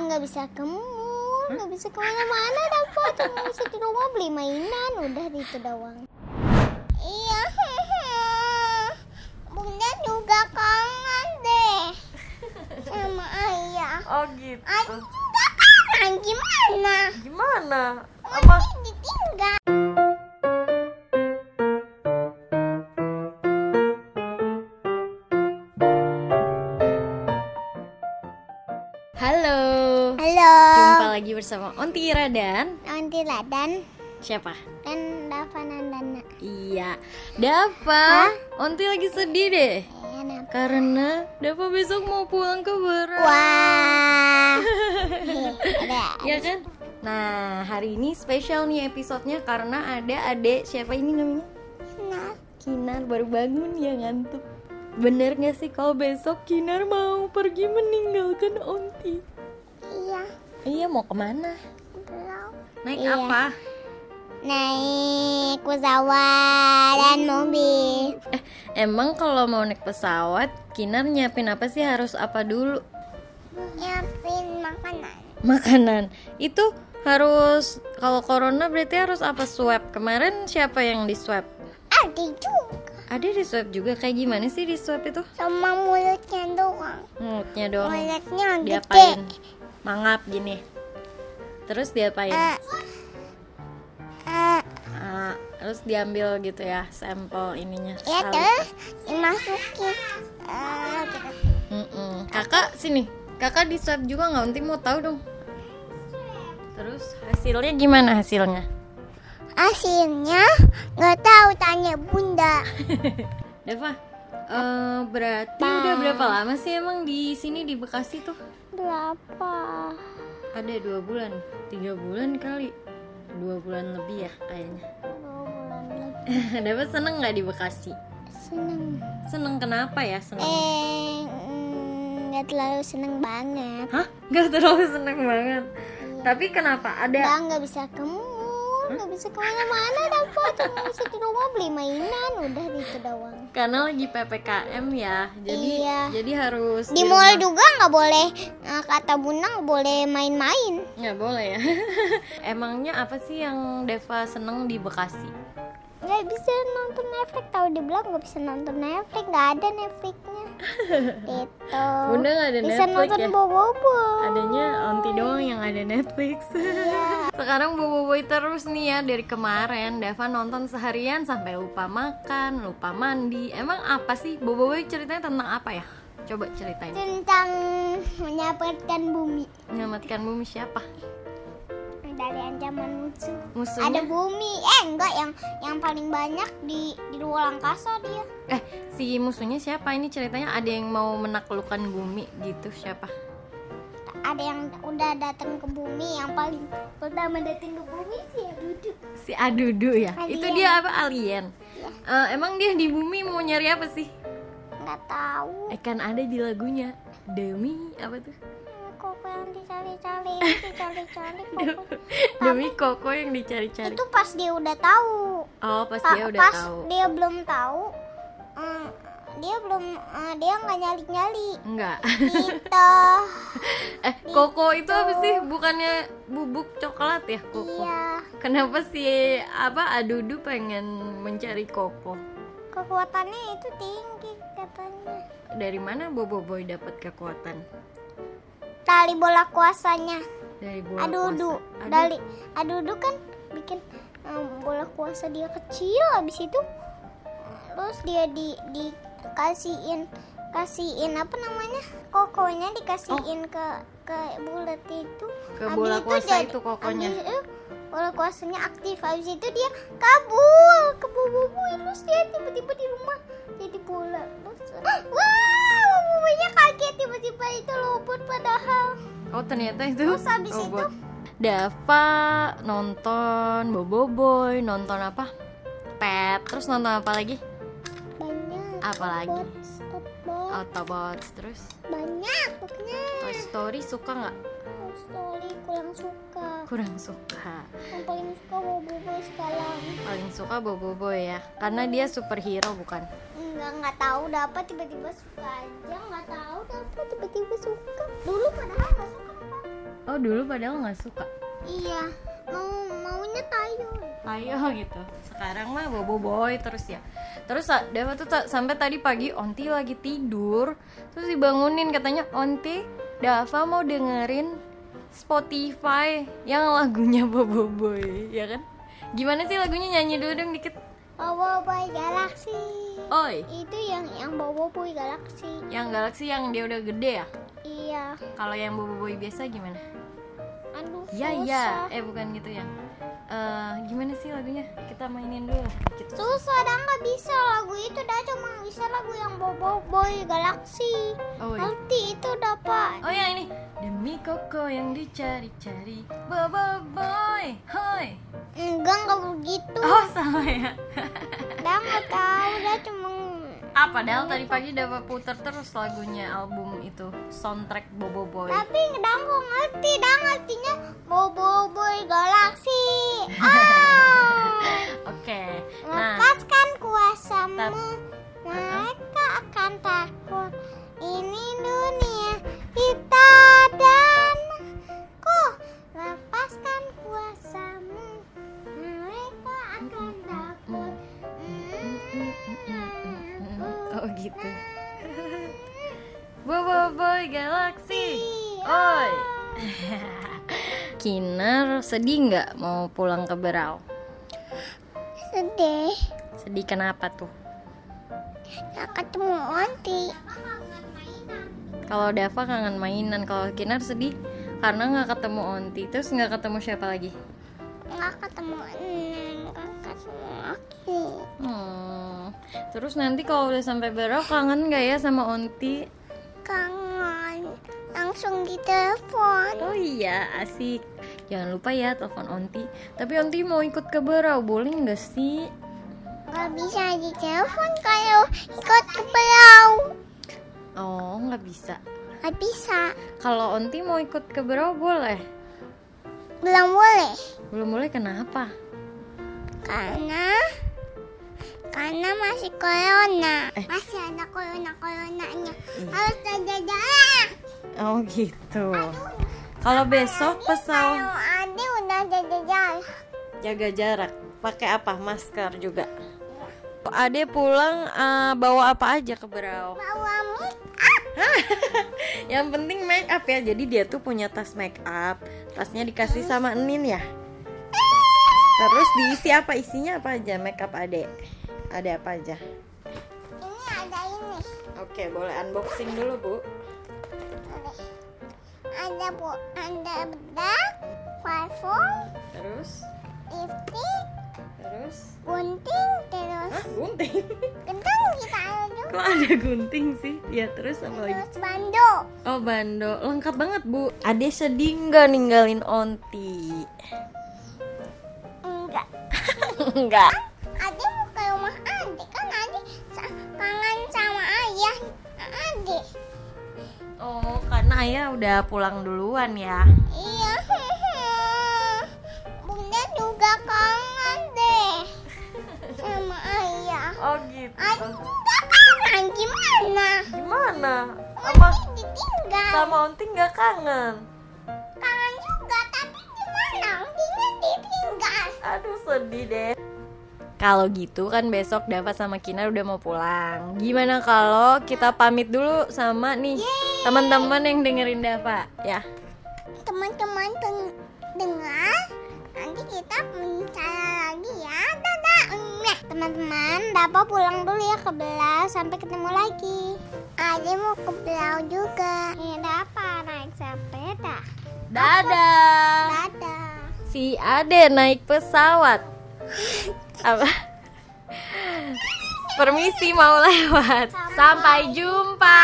nggak bisa ke mall, nggak bisa ke mana-mana dapat cuma bisa di rumah beli mainan udah itu doang. Iya, bunda juga kangen deh sama ayah. Oh gitu. Ayah juga kangen gimana? Gimana? Apa? Masih ditinggal. Bersama Ontira dan nanti dan siapa? dan Dava Nandana. Iya, Dava. Onti lagi sedih deh. Ya? Karena Dava besok mau pulang ke Barat. Wah, ada Ya kan? Nah, hari ini spesial nih episodenya karena ada adek siapa ini namanya? Nah, Kinar baru bangun ya ngantuk. Bener gak sih kalau besok Kinar mau pergi meninggalkan Onti? Iya, mau ke mana? belum. Naik Iya. apa? Naik pesawat dan mobil. Eh, emang kalau mau naik pesawat, Kinar nyiapin apa sih harus apa dulu? Nyiapin makanan. Makanan. Itu harus kalau corona berarti harus apa swab? Kemarin siapa yang di swab? Ada juga Ada di swab juga kayak gimana sih di swab itu? sama mulutnya doang. Mulutnya doang. Mulutnya gede. Diapain? Mangap gini. Terus diapain? Eh, eh, Ah, terus diambil gitu ya sampel ininya. ya salib. terus dimasukin. Eh, gitu. Mm-mm. Kakak sini. Kakak di swab juga nggak? Nanti mau tahu dong. Terus hasilnya gimana hasilnya? Hasilnya nggak tahu tanya bunda. Deva, eh, berarti udah berapa lama sih emang di sini di Bekasi tuh? Berapa? Ada dua bulan, tiga bulan kali, dua bulan lebih ya kayaknya. Dua bulan lebih. Deva seneng nggak di Bekasi? Seneng. Seneng kenapa ya seneng? Eh, mm, nggak terlalu seneng banget. Hah? Gak terlalu seneng banget. Tapi kenapa? Ada nggak bisa mall, nggak bisa ke mana-mana dapat cuma bisa di rumah beli mainan udah itu doang. Karena lagi ppkm ya, jadi Iya. jadi harus Di mall juga nggak boleh eh, kata bunda nggak boleh main-main. nggak boleh ya. Emangnya apa sih yang Deva seneng di Bekasi? Nggak bisa nonton Netflix tahu dibilang nggak bisa nonton Netflix nggak ada Netflixnya. Gitu. Bunda nggak ada bisa Netflix nonton ya? bobo Adanya Onti doang yang ada Netflix. Iya. Sekarang boboiboy terus nih ya dari kemarin Dava nonton seharian sampai lupa makan, lupa mandi. Emang apa sih boboiboy ceritanya tentang apa ya? Coba ceritain. tentang menyelamatkan bumi Menyelamatkan bumi siapa? Dari ancaman musuh. Ada Musuhnya? bumi, eh enggak yang yang paling banyak di di luar angkasa dia. Eh, si musuhnya siapa? Ini ceritanya ada yang mau menaklukkan bumi gitu siapa? Ada yang udah datang ke bumi, yang paling pertama datang ke bumi sih ya duduk. Si Adudu ya. Alien. Itu dia apa alien? Eh, emang dia di bumi mau nyari apa sih? Nggak tahu. Eh kan ada di lagunya. Demi apa tuh? Dicari-cari. Demi Koko yang dicari-cari. Itu pas dia udah tahu. Oh, pas Pa- dia udah pas tahu. dia belum tahu, eh, dia belum eh, dia nggak nyali-nyali. Enggak. Gitu. eh, Koko itu apa sih? Bukannya bubuk coklat ya, Koko? Iya. Kenapa sih apa Adudu pengen mencari Koko? Kekuatannya itu tinggi katanya. Dari mana Bobo Boy dapat kekuatan? Tali bola kuasanya. Dari bola Adudu. kuasa. Aduh, Dari adudu kan bikin em, bola kuasa dia kecil. Habis itu terus dia di dikasihin kasihin apa namanya? Kokonya dikasihin ke ke bulat itu. Ke Habis bola itu kuasa jadi- itu kokonya. habis itu bola kuasanya aktif. Habis itu dia kabur ke bubu terus dia tiba-tiba di rumah. Jadi bola terus wah bubunya kaget tiba-tiba itu luput padahal Oh, ternyata itu Terus habis robot. Dava nonton Bobo Boy, nonton apa? Pet, terus nonton apa lagi? banyak Apa lagi? Autobots, terus banyak pokoknya Toy Story suka nggak? Toy Story kurang suka Kurang suka. yang paling suka Bobo Boy sekarang Paling suka Bobo Boy ya, karena dia superhero bukan? Nggak nggak tahu dapat tiba-tiba suka aja nggak tahu dapat tiba-tiba suka dulu padahal nggak suka apa dulu padahal nggak suka. iya mau maunya tayo Ayo gitu. Sekarang mah bobo boy terus ya. Terus Deva tuh sampai tadi pagi Onti lagi tidur, terus dibangunin katanya Onti, Dava mau dengerin Spotify yang lagunya bobo boy, ya kan? Gimana sih lagunya nyanyi dulu dong dikit. Bobo Boy Galaxy Oi, itu yang yang Bobo Boy Galaxy yang Galaxy yang dia udah gede ya? iya Kalau yang bobo boy biasa gimana? aduh Iya susah iya, eh bukan gitu ya. Eh gimana sih lagunya? Kita mainin dulu. Dikit. susah dah nggak bisa. Lagu itu dah cuma bisa lagu yang Bobo Boy Galaxy. Oh, iya. nanti itu dapat. Oh yang ini. Demi koko yang dicari-cari. Bobo boy Hoi. Enggak nggak begitu. Oh sama ya. Dah nggak tahu. Dah cuma Ah padahal tadi pagi dapat puter terus lagunya album itu Soundtrack Bobo Boy. Tapi dah nggak ngerti. Dah ngertinya Bobo Boy Oh gitu Bobo Boy Galaxy Oi Kinar sedih nggak mau pulang ke Berau? sedih Sedih kenapa tuh? nggak ketemu Onti Kalau Dava kangen mainan, kalau Kinar sedih karena nggak ketemu Onti, terus nggak ketemu siapa lagi? nggak ketemu Neng nggak ketemu Aki Hmm. Terus nanti kalau udah sampai Berau kangen nggak ya sama Onti? kangen langsung di telepon Oh iya, asik. Jangan lupa ya telepon Onti. Tapi Onti mau ikut ke Berau, boleh nggak sih? nggak bisa di telepon kalau ikut ke belau Oh, nggak bisa. nggak bisa Kalau Onti mau ikut ke Berau boleh. belum boleh Belum boleh kenapa? karena karena masih corona Eh. masih ada corona coronanya harus jaga jarak Oh gitu. Kalau besok pesawat kalau Ade udah jaga jarak jaga jarak, pakai apa? Masker juga. Ade pulang eh, bawa apa aja ke Berau? bawa make up Yang penting make up ya. Jadi dia tuh punya tas make up. Tasnya dikasih sama Enin ya. Terus diisi apa? Isinya apa aja make up Ade? Ada apa aja? ini ada ini Oke, boleh unboxing dulu, Bu. ada bu ada bedak parfum Terus lipstick terus gunting terus Hah, gunting. kentang kita ada juga Kok ada gunting sih? Ya, terus apa lagi? terus bando Oh, bando. Lengkap banget, Bu. Ade sedih nggak ninggalin Onti? enggak Enggak. Oh, karena ayah udah pulang duluan ya. iya bunda juga kangen deh sama ayah Oh, gitu. Ade juga kangen gimana Gimana? Sama Onti ditinggal sama Onti nggak kangen? kangen juga tapi gimana Ontinya ditinggal Aduh, sedih deh. Kalau gitu kan besok Dava sama Kinar udah mau pulang. Gimana kalau kita pamit dulu sama nih teman-teman yang dengerin Dava ya? teman-teman ten- dengar nanti kita bicara lagi ya dadah teman-teman Dapa pulang dulu ya ke Belau sampai ketemu lagi Ade mau ke Belau juga ya Dapa naik sepeda Dadah. dadah Si Ade naik pesawat. Apa? Permisi mau lewat. Sampai jumpa.